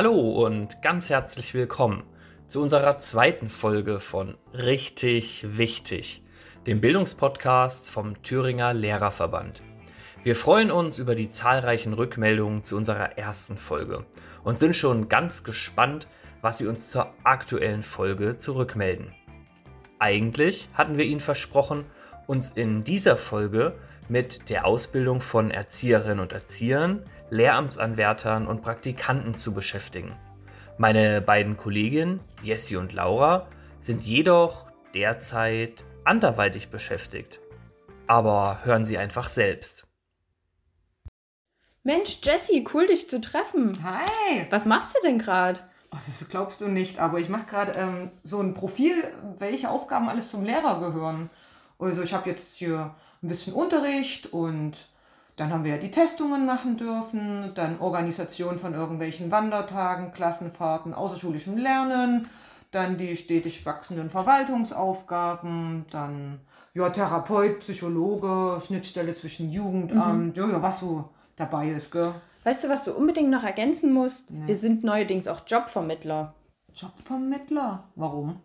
Hallo und ganz herzlich willkommen zu unserer zweiten Folge von Richtig Wichtig, dem Bildungspodcast vom Thüringer Lehrerverband. Wir freuen uns über die zahlreichen Rückmeldungen zu unserer ersten Folge und sind schon ganz gespannt, was Sie uns zur aktuellen Folge zurückmelden. Eigentlich hatten wir Ihnen versprochen, uns in dieser Folge mit der Ausbildung von Erzieherinnen und Erziehern, Lehramtsanwärtern und Praktikanten zu beschäftigen. Meine beiden Kolleginnen, Jessie und Laura, sind jedoch derzeit anderweitig beschäftigt. Aber hören Sie einfach selbst. Mensch, Jessie, cool dich zu treffen. Hi! Was machst du denn gerade? Das glaubst du nicht, aber ich mache gerade ähm, so ein Profil, welche Aufgaben alles zum Lehrer gehören. Also ich habe jetzt hier ein bisschen Unterricht und dann haben wir ja die Testungen machen dürfen, dann Organisation von irgendwelchen Wandertagen, Klassenfahrten, außerschulischem Lernen, dann die stetig wachsenden Verwaltungsaufgaben, dann ja, Therapeut, Psychologe, Schnittstelle zwischen Jugendamt, mhm. ja, ja, was so dabei ist, gell? Weißt du, was du unbedingt noch ergänzen musst? Ja. Wir sind neuerdings auch Jobvermittler. Jobvermittler? Warum?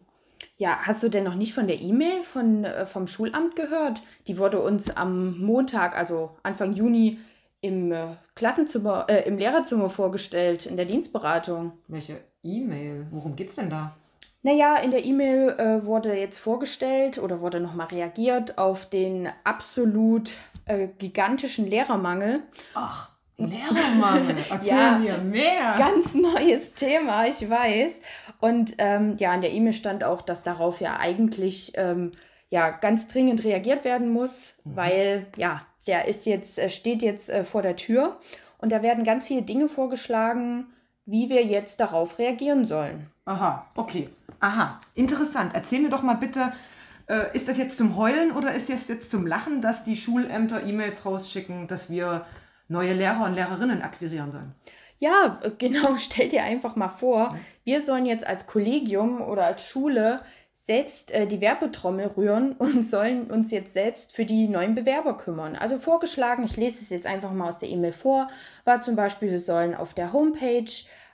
Ja, hast du denn noch nicht von der E-Mail von, äh, vom Schulamt gehört? Die wurde uns am Montag, also Anfang Juni, im äh, Klassenzimmer, äh, im Lehrerzimmer vorgestellt, in der Dienstberatung. Welche E-Mail? Worum geht's denn da? Naja, in der E-Mail äh, wurde jetzt vorgestellt oder wurde nochmal reagiert auf den absolut äh, gigantischen Lehrermangel. Ach. Lehrermangel, erzähl ja, mir mehr. Ganz neues Thema, ich weiß. Und ähm, ja, in der E-Mail stand auch, dass darauf ja eigentlich ähm, ja, ganz dringend reagiert werden muss, mhm. weil ja, der ist jetzt, äh, steht jetzt äh, vor der Tür und da werden ganz viele Dinge vorgeschlagen, wie wir jetzt darauf reagieren sollen. Aha, okay. Aha, interessant. Erzähl mir doch mal bitte, äh, ist das jetzt zum Heulen oder ist das jetzt zum Lachen, dass die Schulämter E-Mails rausschicken, dass wir neue Lehrer und Lehrerinnen akquirieren sollen. Ja, genau. Stell dir einfach mal vor, wir sollen jetzt als Kollegium oder als Schule selbst äh, die Werbetrommel rühren und sollen uns jetzt selbst für die neuen Bewerber kümmern. Also vorgeschlagen, ich lese es jetzt einfach mal aus der E-Mail vor, war zum Beispiel, wir sollen auf der Homepage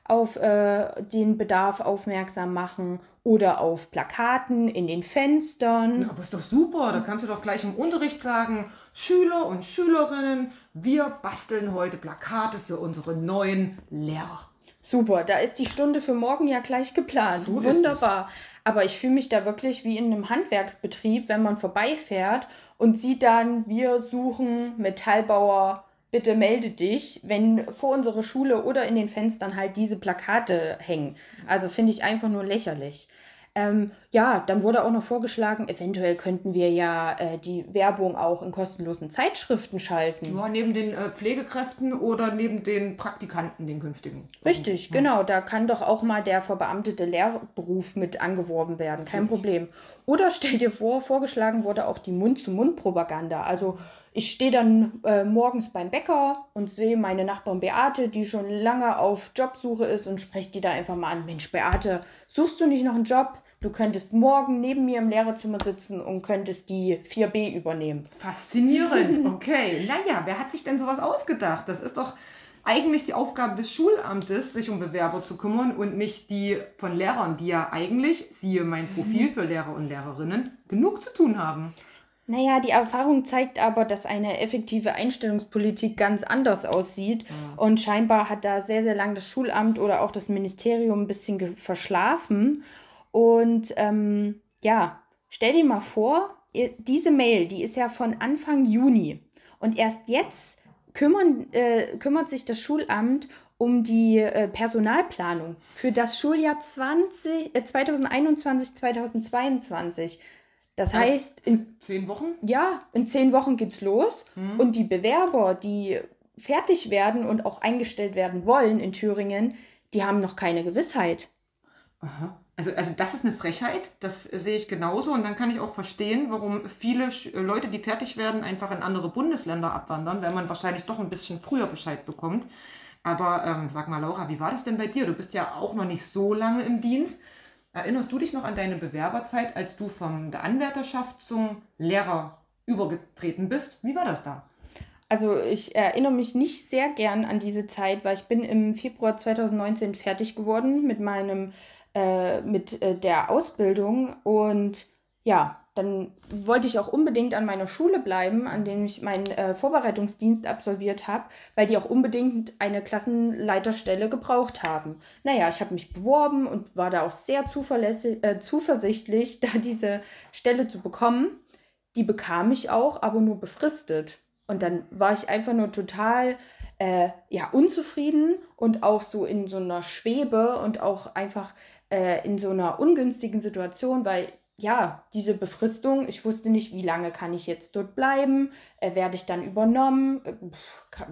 auf äh, den Bedarf aufmerksam machen oder auf Plakaten in den Fenstern. Ja, aber ist doch super, da kannst du doch gleich im Unterricht sagen, Schüler und Schülerinnen, wir basteln heute Plakate für unsere neuen Lehrer. Super, da ist die Stunde für morgen ja gleich geplant. So Wunderbar. Aber ich fühle mich da wirklich wie in einem Handwerksbetrieb, wenn man vorbeifährt und sieht dann, wir suchen Metallbauer bitte melde dich, wenn vor unserer Schule oder in den Fenstern halt diese Plakate hängen. Also finde ich einfach nur lächerlich. Ähm, ja, dann wurde auch noch vorgeschlagen, eventuell könnten wir ja äh, die Werbung auch in kostenlosen Zeitschriften schalten. Ja, neben den äh, Pflegekräften oder neben den Praktikanten, den künftigen. Richtig, ja. genau. Da kann doch auch mal der verbeamtete Lehrberuf mit angeworben werden. Kein Richtig. Problem. Oder stell dir vor, vorgeschlagen wurde auch die Mund-zu-Mund-Propaganda. Also ich stehe dann äh, morgens beim Bäcker und sehe meine Nachbarin Beate, die schon lange auf Jobsuche ist und spreche die da einfach mal an. Mensch, Beate, suchst du nicht noch einen Job? Du könntest morgen neben mir im Lehrerzimmer sitzen und könntest die 4b übernehmen. Faszinierend. Okay. naja, wer hat sich denn sowas ausgedacht? Das ist doch eigentlich die Aufgabe des Schulamtes, sich um Bewerber zu kümmern und nicht die von Lehrern, die ja eigentlich, siehe mein Profil für Lehrer und Lehrerinnen, genug zu tun haben. Naja, die Erfahrung zeigt aber, dass eine effektive Einstellungspolitik ganz anders aussieht. Mhm. Und scheinbar hat da sehr, sehr lang das Schulamt oder auch das Ministerium ein bisschen verschlafen. Und ähm, ja, stell dir mal vor, diese Mail, die ist ja von Anfang Juni. Und erst jetzt kümmern, äh, kümmert sich das Schulamt um die äh, Personalplanung für das Schuljahr 20, äh, 2021, 2022. Das also heißt, in zehn Wochen? Ja, in zehn Wochen geht's los. Mhm. Und die Bewerber, die fertig werden und auch eingestellt werden wollen in Thüringen, die haben noch keine Gewissheit. Aha. Also, also das ist eine Frechheit, das sehe ich genauso. Und dann kann ich auch verstehen, warum viele Leute, die fertig werden, einfach in andere Bundesländer abwandern, weil man wahrscheinlich doch ein bisschen früher Bescheid bekommt. Aber ähm, sag mal, Laura, wie war das denn bei dir? Du bist ja auch noch nicht so lange im Dienst. Erinnerst du dich noch an deine Bewerberzeit, als du von der Anwärterschaft zum Lehrer übergetreten bist? Wie war das da? Also ich erinnere mich nicht sehr gern an diese Zeit, weil ich bin im Februar 2019 fertig geworden mit meinem äh, mit äh, der Ausbildung und ja, dann wollte ich auch unbedingt an meiner Schule bleiben, an der ich meinen äh, Vorbereitungsdienst absolviert habe, weil die auch unbedingt eine Klassenleiterstelle gebraucht haben. Naja, ich habe mich beworben und war da auch sehr äh, zuversichtlich, da diese Stelle zu bekommen. Die bekam ich auch, aber nur befristet. Und dann war ich einfach nur total äh, ja, unzufrieden und auch so in so einer Schwebe und auch einfach äh, in so einer ungünstigen Situation, weil ja, diese Befristung, ich wusste nicht, wie lange kann ich jetzt dort bleiben, äh, werde ich dann übernommen, äh,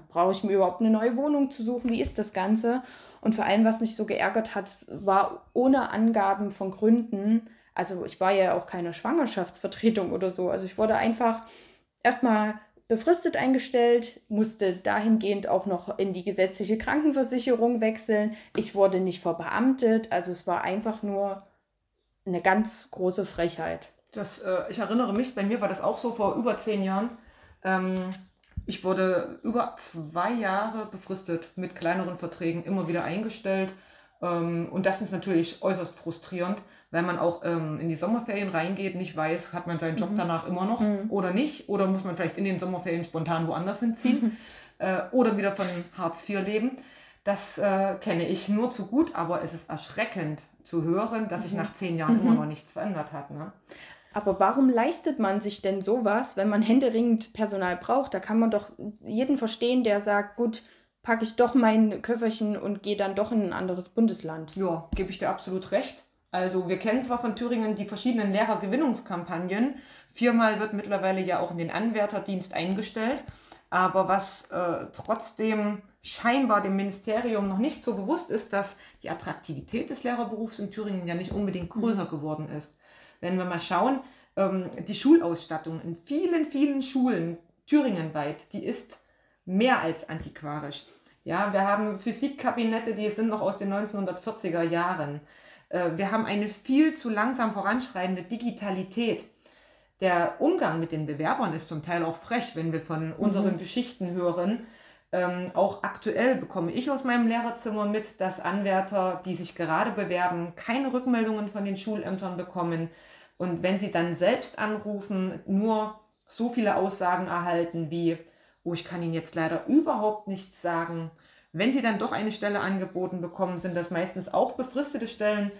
brauche ich mir überhaupt eine neue Wohnung zu suchen, wie ist das Ganze? Und vor allem, was mich so geärgert hat, war ohne Angaben von Gründen, also ich war ja auch keine Schwangerschaftsvertretung oder so, also ich wurde einfach erstmal befristet eingestellt, musste dahingehend auch noch in die gesetzliche Krankenversicherung wechseln. Ich wurde nicht verbeamtet, also es war einfach nur eine ganz große Frechheit. Das, äh, ich erinnere mich, bei mir war das auch so vor über zehn Jahren. Ähm, ich wurde über zwei Jahre befristet mit kleineren Verträgen, immer wieder eingestellt. Ähm, und das ist natürlich äußerst frustrierend, weil man auch ähm, in die Sommerferien reingeht, nicht weiß, hat man seinen Job mhm. danach immer noch mhm. oder nicht. Oder muss man vielleicht in den Sommerferien spontan woanders hinziehen mhm. äh, oder wieder von Hartz IV leben. Das äh, kenne ich nur zu gut, aber es ist erschreckend zu hören, dass sich mhm. nach zehn Jahren immer mhm. noch nichts verändert hat. Ne? Aber warum leistet man sich denn sowas, wenn man händeringend Personal braucht? Da kann man doch jeden verstehen, der sagt, gut, packe ich doch mein Köfferchen und gehe dann doch in ein anderes Bundesland. Ja, gebe ich dir absolut recht. Also wir kennen zwar von Thüringen die verschiedenen Lehrergewinnungskampagnen. Viermal wird mittlerweile ja auch in den Anwärterdienst eingestellt. Aber was äh, trotzdem scheinbar dem Ministerium noch nicht so bewusst ist, dass die Attraktivität des Lehrerberufs in Thüringen ja nicht unbedingt größer mhm. geworden ist. Wenn wir mal schauen, ähm, die Schulausstattung in vielen, vielen Schulen thüringenweit, die ist mehr als antiquarisch. Ja, wir haben Physikkabinette, die sind noch aus den 1940er Jahren. Äh, wir haben eine viel zu langsam voranschreitende Digitalität. Der Umgang mit den Bewerbern ist zum Teil auch frech, wenn wir von unseren mhm. Geschichten hören. Ähm, auch aktuell bekomme ich aus meinem Lehrerzimmer mit, dass Anwärter, die sich gerade bewerben, keine Rückmeldungen von den Schulämtern bekommen. Und wenn sie dann selbst anrufen, nur so viele Aussagen erhalten wie, oh, ich kann Ihnen jetzt leider überhaupt nichts sagen, wenn sie dann doch eine Stelle angeboten bekommen, sind das meistens auch befristete Stellen.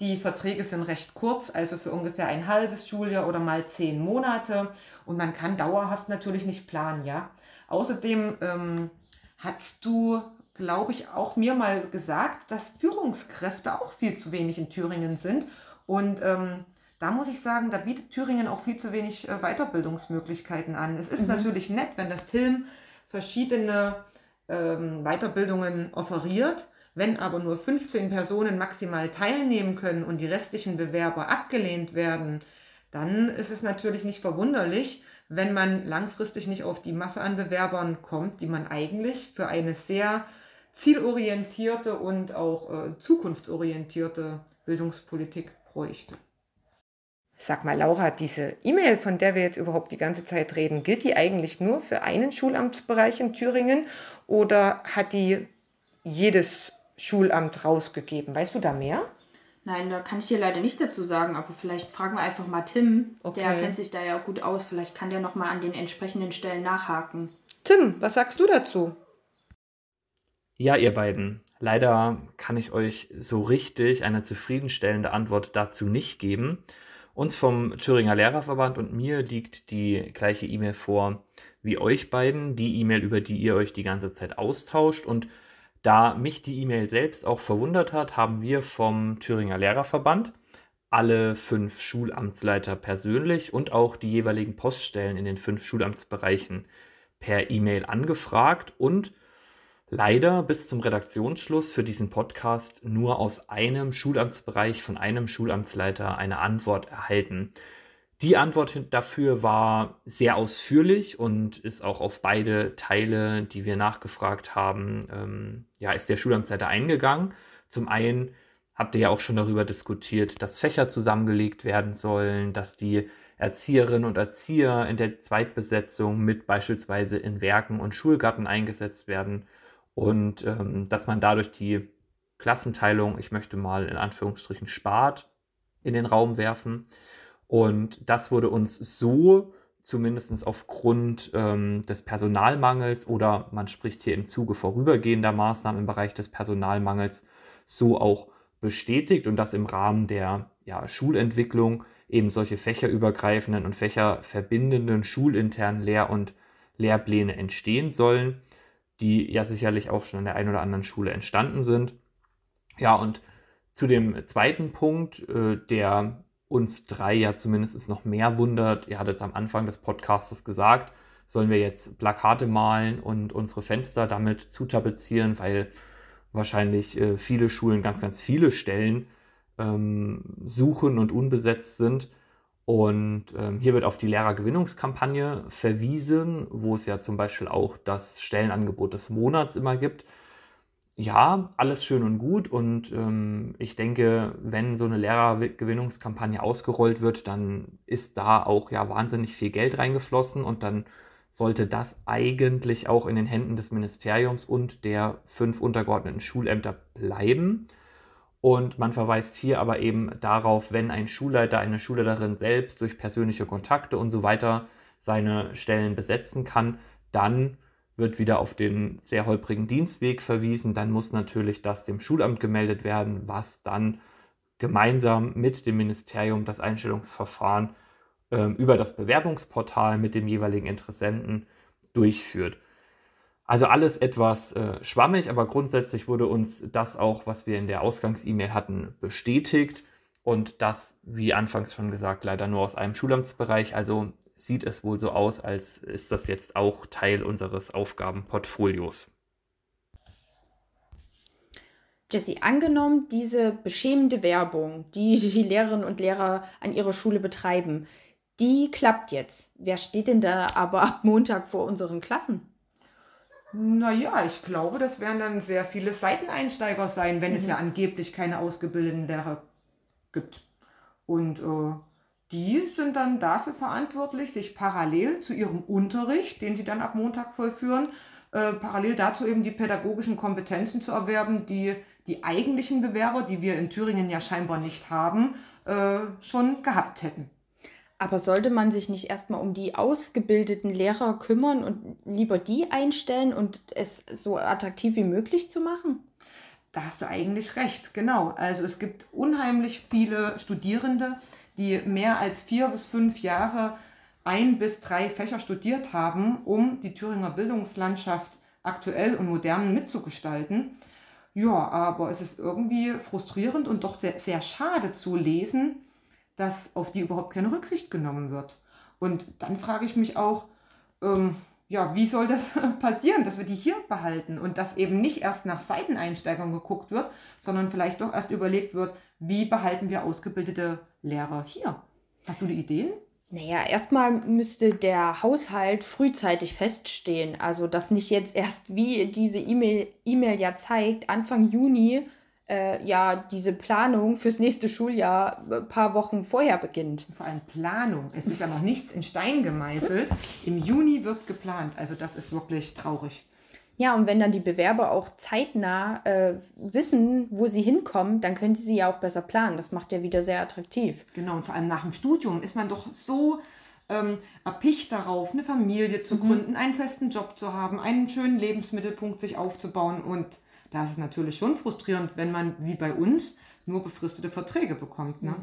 Die Verträge sind recht kurz, also für ungefähr ein halbes Schuljahr oder mal zehn Monate. Und man kann dauerhaft natürlich nicht planen, ja. Außerdem ähm, hast du, glaube ich, auch mir mal gesagt, dass Führungskräfte auch viel zu wenig in Thüringen sind. Und ähm, da muss ich sagen, da bietet Thüringen auch viel zu wenig äh, Weiterbildungsmöglichkeiten an. Es ist mhm. natürlich nett, wenn das TILM verschiedene ähm, Weiterbildungen offeriert. Wenn aber nur 15 Personen maximal teilnehmen können und die restlichen Bewerber abgelehnt werden, dann ist es natürlich nicht verwunderlich, wenn man langfristig nicht auf die Masse an Bewerbern kommt, die man eigentlich für eine sehr zielorientierte und auch äh, zukunftsorientierte Bildungspolitik bräuchte. Sag mal, Laura, diese E-Mail, von der wir jetzt überhaupt die ganze Zeit reden, gilt die eigentlich nur für einen Schulamtsbereich in Thüringen oder hat die jedes Schulamt rausgegeben? Weißt du da mehr? Nein, da kann ich dir leider nicht dazu sagen, aber vielleicht fragen wir einfach mal Tim. Okay. Der kennt sich da ja gut aus. Vielleicht kann der nochmal an den entsprechenden Stellen nachhaken. Tim, was sagst du dazu? Ja, ihr beiden. Leider kann ich euch so richtig eine zufriedenstellende Antwort dazu nicht geben. Uns vom Thüringer Lehrerverband und mir liegt die gleiche E-Mail vor wie euch beiden, die E-Mail, über die ihr euch die ganze Zeit austauscht. Und da mich die E-Mail selbst auch verwundert hat, haben wir vom Thüringer Lehrerverband alle fünf Schulamtsleiter persönlich und auch die jeweiligen Poststellen in den fünf Schulamtsbereichen per E-Mail angefragt und leider bis zum Redaktionsschluss für diesen Podcast nur aus einem Schulamtsbereich von einem Schulamtsleiter eine Antwort erhalten. Die Antwort dafür war sehr ausführlich und ist auch auf beide Teile, die wir nachgefragt haben, ähm, ja, ist der Schulamtsleiter eingegangen. Zum einen habt ihr ja auch schon darüber diskutiert, dass Fächer zusammengelegt werden sollen, dass die Erzieherinnen und Erzieher in der Zweitbesetzung mit beispielsweise in Werken und Schulgarten eingesetzt werden und ähm, dass man dadurch die Klassenteilung, ich möchte mal in Anführungsstrichen spart, in den Raum werfen. Und das wurde uns so zumindest aufgrund ähm, des Personalmangels oder man spricht hier im Zuge vorübergehender Maßnahmen im Bereich des Personalmangels so auch bestätigt und dass im Rahmen der ja, Schulentwicklung eben solche fächerübergreifenden und fächerverbindenden schulinternen Lehr- und Lehrpläne entstehen sollen, die ja sicherlich auch schon an der einen oder anderen Schule entstanden sind. Ja, und zu dem zweiten Punkt, äh, der uns drei ja zumindest noch mehr wundert, ihr hattet es am Anfang des Podcasts gesagt, sollen wir jetzt Plakate malen und unsere Fenster damit zutapezieren, weil wahrscheinlich äh, viele Schulen ganz, ganz viele Stellen ähm, suchen und unbesetzt sind. Und ähm, hier wird auf die Lehrergewinnungskampagne verwiesen, wo es ja zum Beispiel auch das Stellenangebot des Monats immer gibt. Ja, alles schön und gut. Und ähm, ich denke, wenn so eine Lehrergewinnungskampagne ausgerollt wird, dann ist da auch ja wahnsinnig viel Geld reingeflossen und dann sollte das eigentlich auch in den Händen des Ministeriums und der fünf untergeordneten Schulämter bleiben. Und man verweist hier aber eben darauf, wenn ein Schulleiter, eine Schulleiterin selbst durch persönliche Kontakte und so weiter seine Stellen besetzen kann, dann wird wieder auf den sehr holprigen Dienstweg verwiesen. Dann muss natürlich das dem Schulamt gemeldet werden, was dann gemeinsam mit dem Ministerium das Einstellungsverfahren ähm, über das Bewerbungsportal mit dem jeweiligen Interessenten durchführt. Also alles etwas äh, schwammig, aber grundsätzlich wurde uns das auch, was wir in der Ausgangs-E-Mail hatten, bestätigt. Und das, wie anfangs schon gesagt, leider nur aus einem Schulamtsbereich. Also sieht es wohl so aus, als ist das jetzt auch Teil unseres Aufgabenportfolios. Jesse, angenommen, diese beschämende Werbung, die die Lehrerinnen und Lehrer an ihrer Schule betreiben, die klappt jetzt. Wer steht denn da aber ab Montag vor unseren Klassen? Naja, ich glaube, das werden dann sehr viele Seiteneinsteiger sein, wenn mhm. es ja angeblich keine ausgebildeten Lehrer gibt. Und äh, die sind dann dafür verantwortlich, sich parallel zu ihrem Unterricht, den sie dann ab Montag vollführen, äh, parallel dazu eben die pädagogischen Kompetenzen zu erwerben, die die eigentlichen Bewerber, die wir in Thüringen ja scheinbar nicht haben, äh, schon gehabt hätten. Aber sollte man sich nicht erstmal um die ausgebildeten Lehrer kümmern und lieber die einstellen und es so attraktiv wie möglich zu machen? Da hast du eigentlich recht, genau. Also es gibt unheimlich viele Studierende, die mehr als vier bis fünf Jahre ein bis drei Fächer studiert haben, um die Thüringer Bildungslandschaft aktuell und modern mitzugestalten. Ja, aber es ist irgendwie frustrierend und doch sehr, sehr schade zu lesen, dass auf die überhaupt keine Rücksicht genommen wird. Und dann frage ich mich auch, ähm, ja, wie soll das passieren, dass wir die hier behalten und dass eben nicht erst nach Seiteneinsteigern geguckt wird, sondern vielleicht doch erst überlegt wird, wie behalten wir ausgebildete Lehrer hier? Hast du die Ideen? Naja, erstmal müsste der Haushalt frühzeitig feststehen. Also, dass nicht jetzt erst, wie diese E-Mail e ja zeigt, Anfang Juni äh, ja diese Planung fürs nächste Schuljahr ein paar Wochen vorher beginnt. Vor allem Planung. Es ist ja noch nichts in Stein gemeißelt. Im Juni wird geplant. Also das ist wirklich traurig. Ja, und wenn dann die Bewerber auch zeitnah äh, wissen, wo sie hinkommen, dann können sie ja auch besser planen. Das macht ja wieder sehr attraktiv. Genau, und vor allem nach dem Studium ist man doch so ähm, erpicht darauf, eine Familie zu mhm. gründen, einen festen Job zu haben, einen schönen Lebensmittelpunkt sich aufzubauen und da ist es natürlich schon frustrierend, wenn man wie bei uns nur befristete Verträge bekommt. Ne?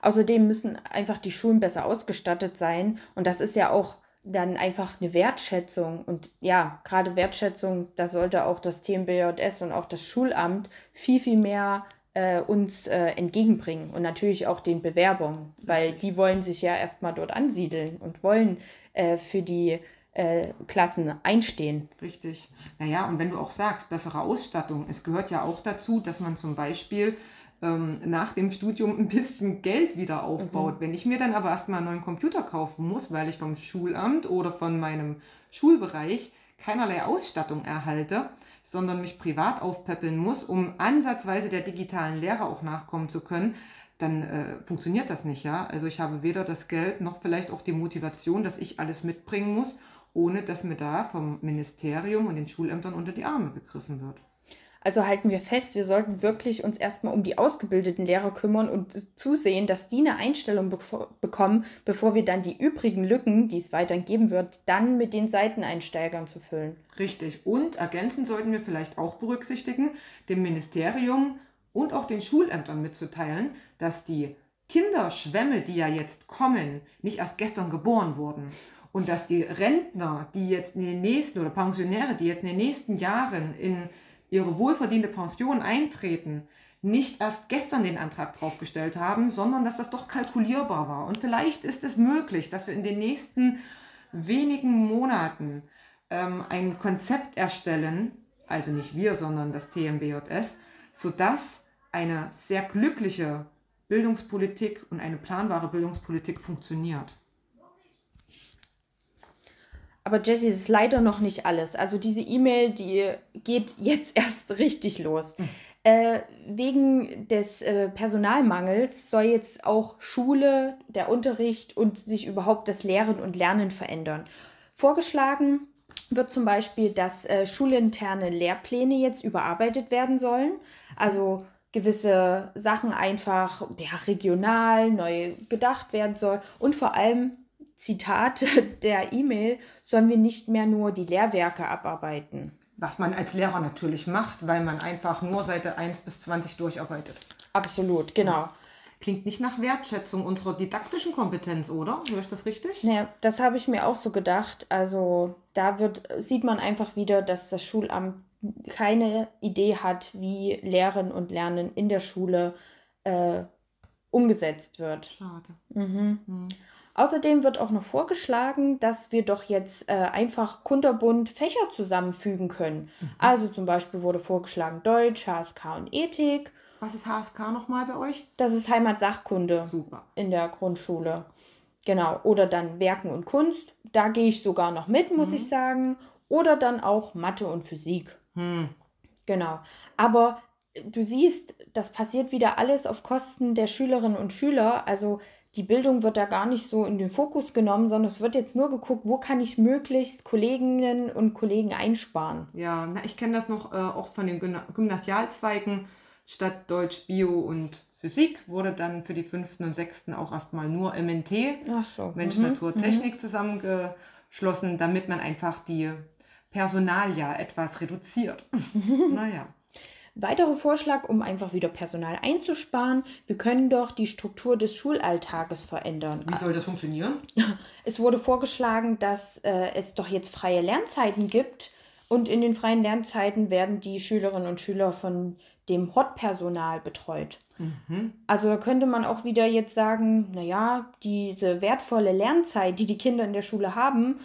Außerdem müssen einfach die Schulen besser ausgestattet sein. Und das ist ja auch dann einfach eine Wertschätzung. Und ja, gerade Wertschätzung, da sollte auch das TMBJS und auch das Schulamt viel, viel mehr äh, uns äh, entgegenbringen. Und natürlich auch den Bewerbern, weil die wollen sich ja erstmal dort ansiedeln und wollen äh, für die äh, Klassen einstehen. Richtig. Naja, und wenn du auch sagst, bessere Ausstattung, es gehört ja auch dazu, dass man zum Beispiel ähm, nach dem Studium ein bisschen Geld wieder aufbaut. Mhm. Wenn ich mir dann aber erstmal einen neuen Computer kaufen muss, weil ich vom Schulamt oder von meinem Schulbereich keinerlei Ausstattung erhalte, sondern mich privat aufpäppeln muss, um ansatzweise der digitalen Lehre auch nachkommen zu können, dann äh, funktioniert das nicht, ja. Also ich habe weder das Geld noch vielleicht auch die Motivation, dass ich alles mitbringen muss, ohne dass mir da vom Ministerium und den Schulämtern unter die Arme gegriffen wird. Also halten wir fest, wir sollten wirklich uns erstmal um die ausgebildeten Lehrer kümmern und zusehen, dass die eine Einstellung be bekommen, bevor wir dann die übrigen Lücken, die es weiterhin geben wird, dann mit den Seiteneinsteigern zu füllen. Richtig. Und ergänzend sollten wir vielleicht auch berücksichtigen, dem Ministerium und auch den Schulämtern mitzuteilen, dass die Kinderschwämme, die ja jetzt kommen, nicht erst gestern geboren wurden. Und dass die Rentner, die jetzt in den nächsten oder Pensionäre, die jetzt in den nächsten Jahren in ihre wohlverdiente Pension eintreten, nicht erst gestern den Antrag draufgestellt haben, sondern dass das doch kalkulierbar war. Und vielleicht ist es möglich, dass wir in den nächsten wenigen Monaten ähm, ein Konzept erstellen, also nicht wir, sondern das TMBJS, sodass eine sehr glückliche Bildungspolitik und eine planbare Bildungspolitik funktioniert. Aber Jessie, das ist leider noch nicht alles. Also diese E-Mail, die geht jetzt erst richtig los. Mhm. Äh, wegen des äh, Personalmangels soll jetzt auch Schule, der Unterricht und sich überhaupt das Lehren und Lernen verändern. Vorgeschlagen wird zum Beispiel, dass äh, schulinterne Lehrpläne jetzt überarbeitet werden sollen. Also gewisse Sachen einfach ja, regional neu gedacht werden soll und vor allem Zitat der E-Mail, sollen wir nicht mehr nur die Lehrwerke abarbeiten. Was man als Lehrer natürlich macht, weil man einfach nur Seite 1 bis 20 durcharbeitet. Absolut, genau. Klingt nicht nach Wertschätzung unserer didaktischen Kompetenz, oder? Höre ich das richtig? Naja, das habe ich mir auch so gedacht. Also da wird, sieht man einfach wieder, dass das Schulamt keine Idee hat, wie Lehren und Lernen in der Schule äh, umgesetzt wird. Schade. Mhm. Mhm. Außerdem wird auch noch vorgeschlagen, dass wir doch jetzt äh, einfach kunterbunt Fächer zusammenfügen können. Mhm. Also zum Beispiel wurde vorgeschlagen Deutsch, HSK und Ethik. Was ist HSK nochmal bei euch? Das ist Heimatsachkunde Super. in der Grundschule. Genau. Oder dann Werken und Kunst. Da gehe ich sogar noch mit, muss mhm. ich sagen. Oder dann auch Mathe und Physik. Mhm. Genau. Aber du siehst, das passiert wieder alles auf Kosten der Schülerinnen und Schüler. Also die Bildung wird da gar nicht so in den Fokus genommen, sondern es wird jetzt nur geguckt, wo kann ich möglichst Kolleginnen und Kollegen einsparen. Ja, na, ich kenne das noch äh, auch von den Gymnasialzweigen. Statt Deutsch, Bio und Physik wurde dann für die fünften und sechsten auch erstmal nur MNT, so. Mensch, mhm. Natur, Technik mhm. zusammengeschlossen, damit man einfach die Personalia etwas reduziert. naja. Weiterer Vorschlag, um einfach wieder Personal einzusparen, wir können doch die Struktur des Schulalltages verändern. Wie soll das funktionieren? Es wurde vorgeschlagen, dass äh, es doch jetzt freie Lernzeiten gibt und in den freien Lernzeiten werden die Schülerinnen und Schüler von dem Hot-Personal betreut. Mhm. Also da könnte man auch wieder jetzt sagen, naja, diese wertvolle Lernzeit, die die Kinder in der Schule haben,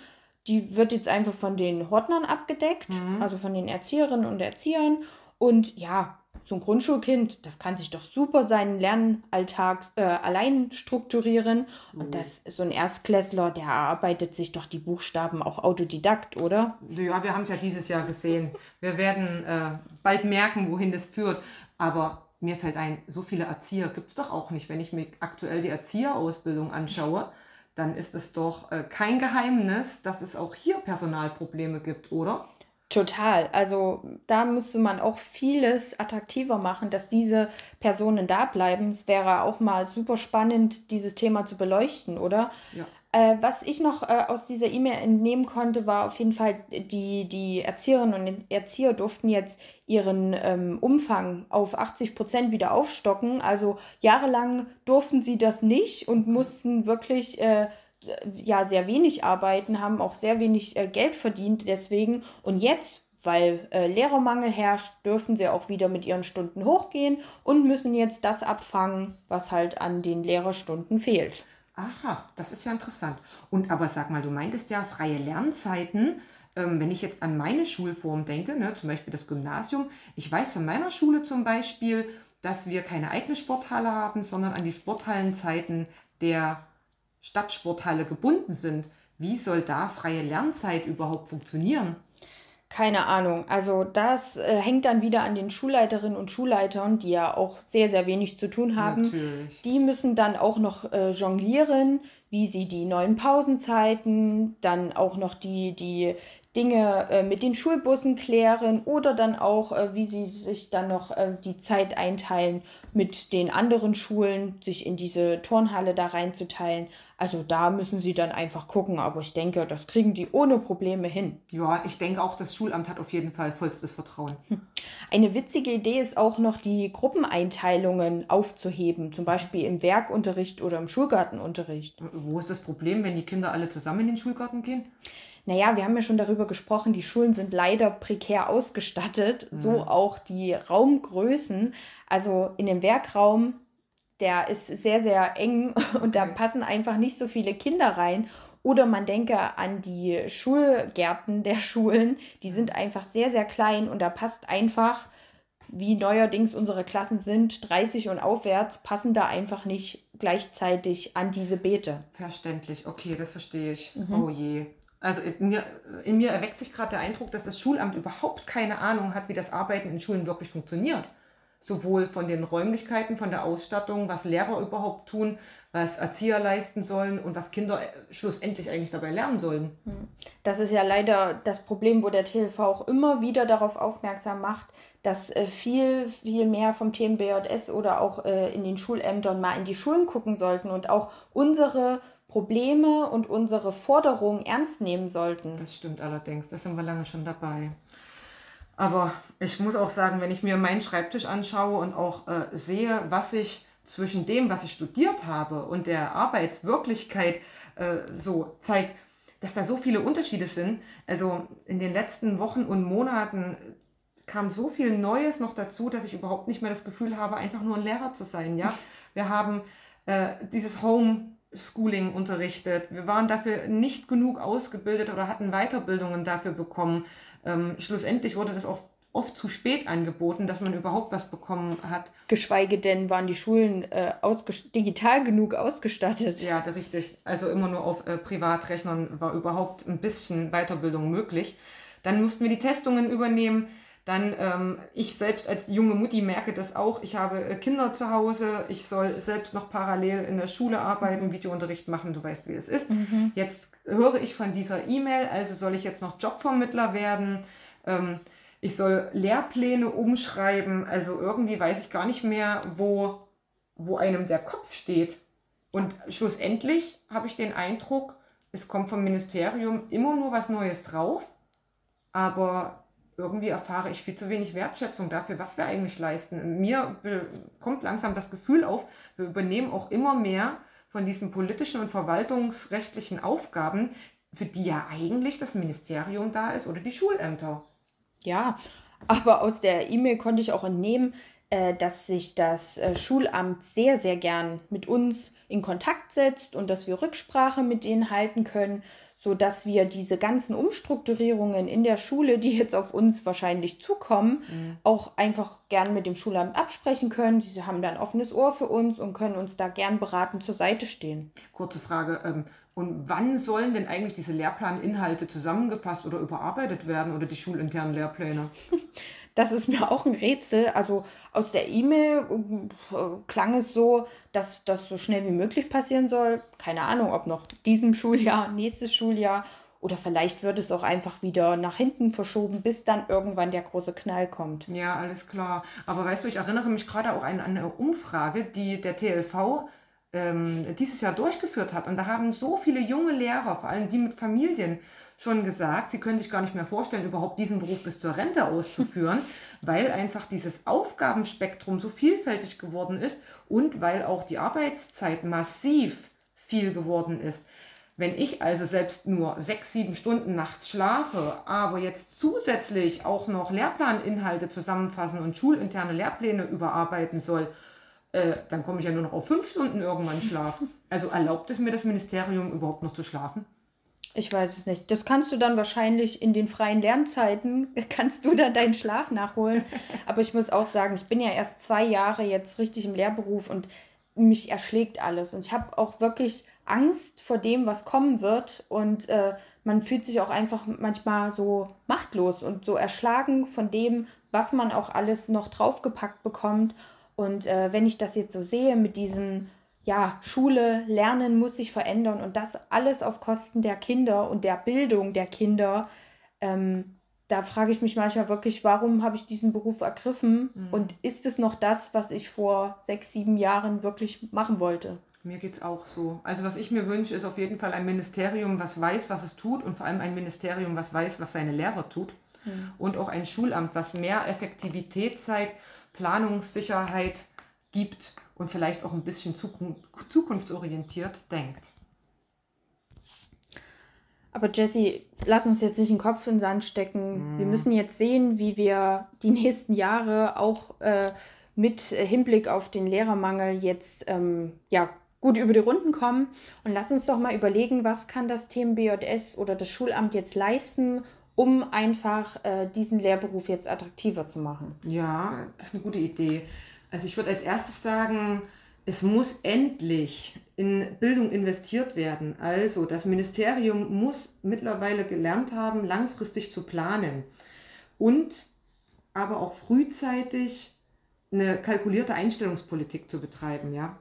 die wird jetzt einfach von den Hortnern abgedeckt, mhm. also von den Erzieherinnen und Erziehern. Und ja, so ein Grundschulkind, das kann sich doch super seinen Lernalltag äh, allein strukturieren. Mhm. Und das so ein Erstklässler, der erarbeitet sich doch die Buchstaben auch autodidakt, oder? Ja, wir haben es ja dieses Jahr gesehen. Wir werden äh, bald merken, wohin das führt. Aber mir fällt ein, so viele Erzieher gibt es doch auch nicht. Wenn ich mir aktuell die Erzieherausbildung anschaue, dann ist es doch äh, kein Geheimnis, dass es auch hier Personalprobleme gibt, oder? Total. Also da müsste man auch vieles attraktiver machen, dass diese Personen da bleiben. Es wäre auch mal super spannend, dieses Thema zu beleuchten, oder? Ja. Äh, was ich noch äh, aus dieser E-Mail entnehmen konnte, war auf jeden Fall, die, die Erzieherinnen und Erzieher durften jetzt ihren ähm, Umfang auf 80 Prozent wieder aufstocken. Also jahrelang durften sie das nicht und mussten wirklich äh, ja sehr wenig arbeiten, haben auch sehr wenig äh, Geld verdient deswegen. Und jetzt, weil äh, Lehrermangel herrscht, dürfen sie auch wieder mit ihren Stunden hochgehen und müssen jetzt das abfangen, was halt an den Lehrerstunden fehlt. Aha, das ist ja interessant. Und aber sag mal, du meintest ja freie Lernzeiten. Ähm, wenn ich jetzt an meine Schulform denke, ne, zum Beispiel das Gymnasium, ich weiß von meiner Schule zum Beispiel, dass wir keine eigene Sporthalle haben, sondern an die Sporthallenzeiten der Stadtsporthalle gebunden sind. Wie soll da freie Lernzeit überhaupt funktionieren? keine Ahnung. Also das äh, hängt dann wieder an den Schulleiterinnen und Schulleitern, die ja auch sehr, sehr wenig zu tun haben. Natürlich. Die müssen dann auch noch äh, jonglieren, wie sie die neuen Pausenzeiten, dann auch noch die, die Dinge äh, mit den Schulbussen klären oder dann auch, äh, wie sie sich dann noch äh, die Zeit einteilen, mit den anderen Schulen sich in diese Turnhalle da reinzuteilen. Also da müssen sie dann einfach gucken, aber ich denke, das kriegen die ohne Probleme hin. Ja, ich denke auch, das Schulamt hat auf jeden Fall vollstes Vertrauen. Hm. Eine witzige Idee ist auch noch, die Gruppeneinteilungen aufzuheben, zum Beispiel im Werkunterricht oder im Schulgartenunterricht. Wo ist das Problem, wenn die Kinder alle zusammen in den Schulgarten gehen? Naja, wir haben ja schon darüber gesprochen, die Schulen sind leider prekär ausgestattet, mhm. so auch die Raumgrößen. Also in dem Werkraum, der ist sehr, sehr eng und da passen einfach nicht so viele Kinder rein. Oder man denke an die Schulgärten der Schulen, die sind einfach sehr, sehr klein und da passt einfach, wie neuerdings unsere Klassen sind, 30 und aufwärts, passen da einfach nicht gleichzeitig an diese Beete. Verständlich, okay, das verstehe ich. Mhm. Oh je. Also in mir, in mir erweckt sich gerade der Eindruck, dass das Schulamt überhaupt keine Ahnung hat, wie das Arbeiten in Schulen wirklich funktioniert. Sowohl von den Räumlichkeiten, von der Ausstattung, was Lehrer überhaupt tun, was Erzieher leisten sollen und was Kinder äh, schlussendlich eigentlich dabei lernen sollen. Hm. Das ist ja leider das Problem, wo der TLV auch immer wieder darauf aufmerksam macht, dass äh, viel, viel mehr vom Themen BJS oder auch äh, in den Schulämtern mal in die Schulen gucken sollten und auch unsere Probleme und unsere Forderungen ernst nehmen sollten. Das stimmt allerdings, da sind wir lange schon dabei. Aber ich muss auch sagen, wenn ich mir meinen Schreibtisch anschaue und auch äh, sehe, was ich zwischen dem, was ich studiert habe und der Arbeitswirklichkeit äh, so zeigt, dass da so viele Unterschiede sind. Also in den letzten Wochen und Monaten kam so viel Neues noch dazu, dass ich überhaupt nicht mehr das Gefühl habe, einfach nur ein Lehrer zu sein. Ja, wir haben äh, dieses Home Schooling unterrichtet. Wir waren dafür nicht genug ausgebildet oder hatten Weiterbildungen dafür bekommen. Ähm, schlussendlich wurde das auch oft zu spät angeboten, dass man überhaupt was bekommen hat. Geschweige denn waren die Schulen äh, digital genug ausgestattet. Ja, richtig. Also immer nur auf äh, Privatrechnern war überhaupt ein bisschen Weiterbildung möglich. Dann mussten wir die Testungen übernehmen. Dann ähm, ich selbst als junge Mutti merke das auch. Ich habe äh, Kinder zu Hause. Ich soll selbst noch parallel in der Schule arbeiten, Videounterricht machen. Du weißt, wie es ist. Mhm. Jetzt höre ich von dieser E-Mail, also soll ich jetzt noch Jobvermittler werden. Ähm, ich soll Lehrpläne umschreiben. Also irgendwie weiß ich gar nicht mehr, wo, wo einem der Kopf steht. Und schlussendlich habe ich den Eindruck, es kommt vom Ministerium immer nur was Neues drauf, aber irgendwie erfahre ich viel zu wenig Wertschätzung dafür, was wir eigentlich leisten. Mir kommt langsam das Gefühl auf, wir übernehmen auch immer mehr von diesen politischen und verwaltungsrechtlichen Aufgaben, für die ja eigentlich das Ministerium da ist oder die Schulämter. Ja, aber aus der E-Mail konnte ich auch entnehmen, äh, dass sich das äh, Schulamt sehr, sehr gern mit uns in Kontakt setzt und dass wir Rücksprache mit denen halten können so dass wir diese ganzen Umstrukturierungen in der Schule, die jetzt auf uns wahrscheinlich zukommen, mhm. auch einfach gern mit dem Schulamt absprechen können. Sie haben da ein offenes Ohr für uns und können uns da gern beraten zur Seite stehen. Kurze Frage. Ähm, und wann sollen denn eigentlich diese Lehrplaninhalte zusammengefasst oder überarbeitet werden oder die schulinternen Lehrpläne? Das ist mir auch ein Rätsel. Also aus der E-Mail äh, klang es so, dass das so schnell wie möglich passieren soll. Keine Ahnung, ob noch diesem Schuljahr, nächstes Schuljahr oder vielleicht wird es auch einfach wieder nach hinten verschoben, bis dann irgendwann der große Knall kommt. Ja, alles klar. Aber weißt du, ich erinnere mich gerade auch an eine Umfrage, die der TLV ähm, dieses Jahr durchgeführt hat. Und da haben so viele junge Lehrer, vor allem die mit Familien, schon gesagt, sie können sich gar nicht mehr vorstellen, überhaupt diesen Beruf bis zur Rente auszuführen, weil einfach dieses Aufgabenspektrum so vielfältig geworden ist und weil auch die Arbeitszeit massiv viel geworden ist. Wenn ich also selbst nur sechs, sieben Stunden nachts schlafe, aber jetzt zusätzlich auch noch Lehrplaninhalte zusammenfassen und schulinterne Lehrpläne überarbeiten soll, äh, dann komme ich ja nur noch auf fünf Stunden irgendwann Schlaf. Also erlaubt es mir das Ministerium überhaupt noch zu schlafen? Ich weiß es nicht. Das kannst du dann wahrscheinlich in den freien Lernzeiten, kannst du dann deinen Schlaf nachholen. Aber ich muss auch sagen, ich bin ja erst zwei Jahre jetzt richtig im Lehrberuf und mich erschlägt alles. Und ich habe auch wirklich Angst vor dem, was kommen wird. Und äh, man fühlt sich auch einfach manchmal so machtlos und so erschlagen von dem, was man auch alles noch draufgepackt bekommt. Und äh, wenn ich das jetzt so sehe mit diesen, ja, Schule, Lernen muss sich verändern und das alles auf Kosten der Kinder und der Bildung der Kinder, ähm, da frage ich mich manchmal wirklich, warum habe ich diesen Beruf ergriffen mhm. und ist es noch das, was ich vor sechs, sieben Jahren wirklich machen wollte? Mir geht es auch so. Also was ich mir wünsche, ist auf jeden Fall ein Ministerium, was weiß, was es tut und vor allem ein Ministerium, was weiß, was seine Lehrer tut. Mhm. Und auch ein Schulamt, was mehr Effektivität zeigt, Planungssicherheit gibt und vielleicht auch ein bisschen zukunftsorientiert denkt. Aber Jesse, lass uns jetzt nicht den Kopf in den Sand stecken. Mhm. Wir müssen jetzt sehen, wie wir die nächsten Jahre auch äh, mit Hinblick auf den Lehrermangel jetzt ähm, ja, gut über die Runden kommen. Und lass uns doch mal überlegen, was kann das Thema BJS oder das Schulamt jetzt leisten, um einfach äh, diesen Lehrberuf jetzt attraktiver zu machen. Ja, das ist eine gute Idee. Also ich würde als erstes sagen, es muss endlich in Bildung investiert werden. Also das Ministerium muss mittlerweile gelernt haben, langfristig zu planen und aber auch frühzeitig eine kalkulierte Einstellungspolitik zu betreiben. Ja?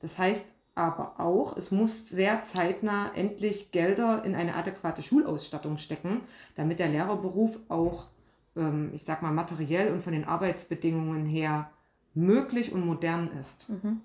Das heißt aber auch, es muss sehr zeitnah endlich Gelder in eine adäquate Schulausstattung stecken, damit der Lehrerberuf auch, ähm, ich sag mal, materiell und von den Arbeitsbedingungen her möglich und modern ist. Mhm.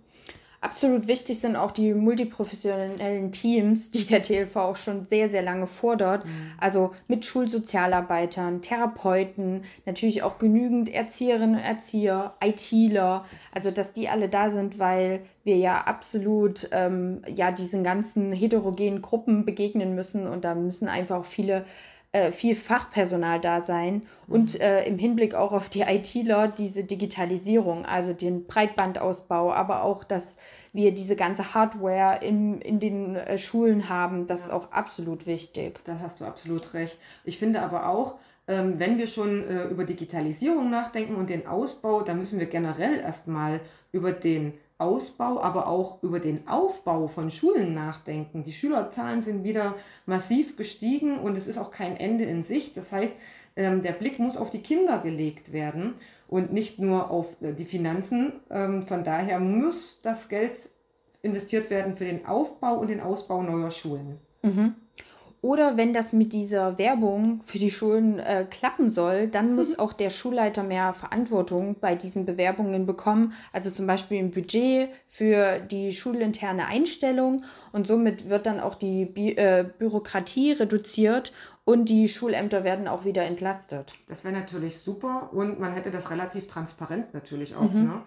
Absolut wichtig sind auch die multiprofessionellen Teams, die der TLV auch schon sehr, sehr lange fordert. Mhm. Also mit Schulsozialarbeitern, Therapeuten, natürlich auch genügend Erzieherinnen und Erzieher, ITler. Also dass die alle da sind, weil wir ja absolut ähm, ja diesen ganzen heterogenen Gruppen begegnen müssen und da müssen einfach auch viele äh, viel Fachpersonal da sein mhm. und äh, im Hinblick auch auf die ITler diese Digitalisierung, also den Breitbandausbau, aber auch, dass wir diese ganze Hardware in, in den äh, Schulen haben, das ja. ist auch absolut wichtig. Da hast du absolut recht. Ich finde aber auch, ähm, wenn wir schon äh, über Digitalisierung nachdenken und den Ausbau, dann müssen wir generell erstmal über den Ausbau, aber auch über den Aufbau von Schulen nachdenken. Die Schülerzahlen sind wieder massiv gestiegen und es ist auch kein Ende in Sicht. Das heißt, ähm, der Blick muss auf die Kinder gelegt werden und nicht nur auf äh, die Finanzen. Ähm, von daher muss das Geld investiert werden für den Aufbau und den Ausbau neuer Schulen. Mhm. Oder wenn das mit dieser Werbung für die Schulen äh, klappen soll, dann muss mhm. auch der Schulleiter mehr Verantwortung bei diesen Bewerbungen bekommen. Also zum Beispiel ein Budget für die schulinterne Einstellung. Und somit wird dann auch die Bi äh, Bürokratie reduziert und die Schulämter werden auch wieder entlastet. Das wäre natürlich super und man hätte das relativ transparent natürlich auch. Mhm. Ne?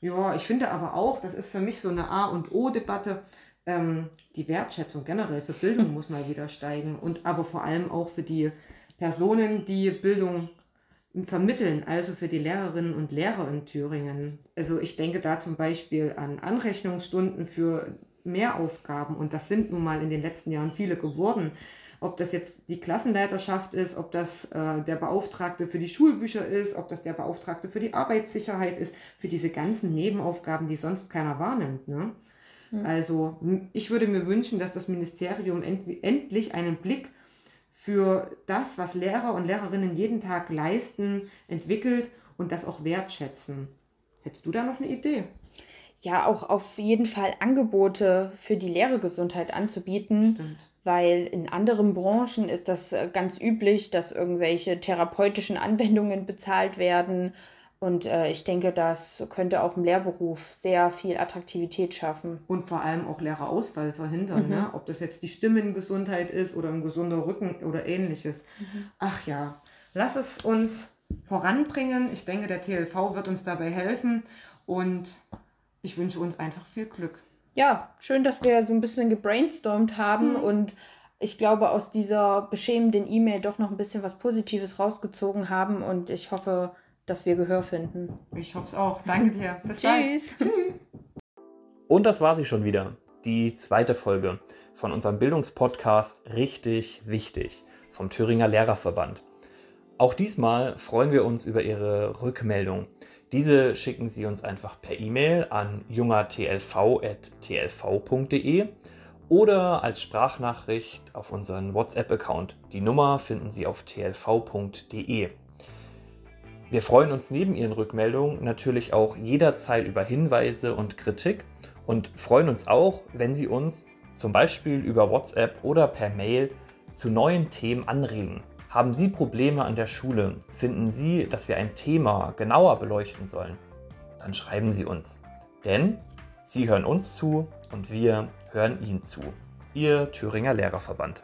Ja, ich finde aber auch, das ist für mich so eine A- und O-Debatte ähm, die Wertschätzung generell für Bildung muss mal wieder steigen und aber vor allem auch für die Personen, die Bildung vermitteln, also für die Lehrerinnen und Lehrer in Thüringen. Also ich denke da zum Beispiel an Anrechnungsstunden für Mehraufgaben und das sind nun mal in den letzten Jahren viele geworden. Ob das jetzt die Klassenleiterschaft ist, ob das äh, der Beauftragte für die Schulbücher ist, ob das der Beauftragte für die Arbeitssicherheit ist, für diese ganzen Nebenaufgaben, die sonst keiner wahrnimmt. Ne? Mhm. Also ich würde mir wünschen, dass das Ministerium end endlich einen Blick für das, was Lehrer und Lehrerinnen jeden Tag leisten, entwickelt und das auch wertschätzen. Hättest du da noch eine Idee? Ja, auch auf jeden Fall Angebote für die Lehrergesundheit anzubieten. Stimmt weil in anderen Branchen ist das äh, ganz üblich, dass irgendwelche therapeutischen Anwendungen bezahlt werden und äh, ich denke, das könnte auch im Lehrberuf sehr viel Attraktivität schaffen. Und vor allem auch Lehrerausfall verhindern, mhm. ne? ob das jetzt die Stimmengesundheit ist oder ein gesunder Rücken oder ähnliches. Mhm. Ach ja, lass es uns voranbringen. Ich denke, der TLV wird uns dabei helfen und ich wünsche uns einfach viel Glück. Ja, schön, dass wir so ein bisschen gebrainstormt haben mhm. und ich glaube, aus dieser beschämenden E-Mail doch noch ein bisschen was Positives rausgezogen haben und ich hoffe, dass wir Gehör finden. Ich hoffe es auch. Danke dir. Bis Tschüss. Tschüss. Und das war sie schon wieder. Die zweite Folge von unserem Bildungspodcast Richtig Wichtig vom Thüringer Lehrerverband. Auch diesmal freuen wir uns über Ihre Rückmeldung. Diese schicken Sie uns einfach per E-Mail an jungertlv.tlv.de oder als Sprachnachricht auf unseren WhatsApp-Account. Die Nummer finden Sie auf tlv.de. Wir freuen uns neben Ihren Rückmeldungen natürlich auch jederzeit über Hinweise und Kritik und freuen uns auch, wenn Sie uns zum Beispiel über WhatsApp oder per Mail zu neuen Themen anregen. Haben Sie Probleme an der Schule? Finden Sie, dass wir ein Thema genauer beleuchten sollen? Dann schreiben Sie uns. Denn Sie hören uns zu und wir hören Ihnen zu. Ihr Thüringer Lehrerverband.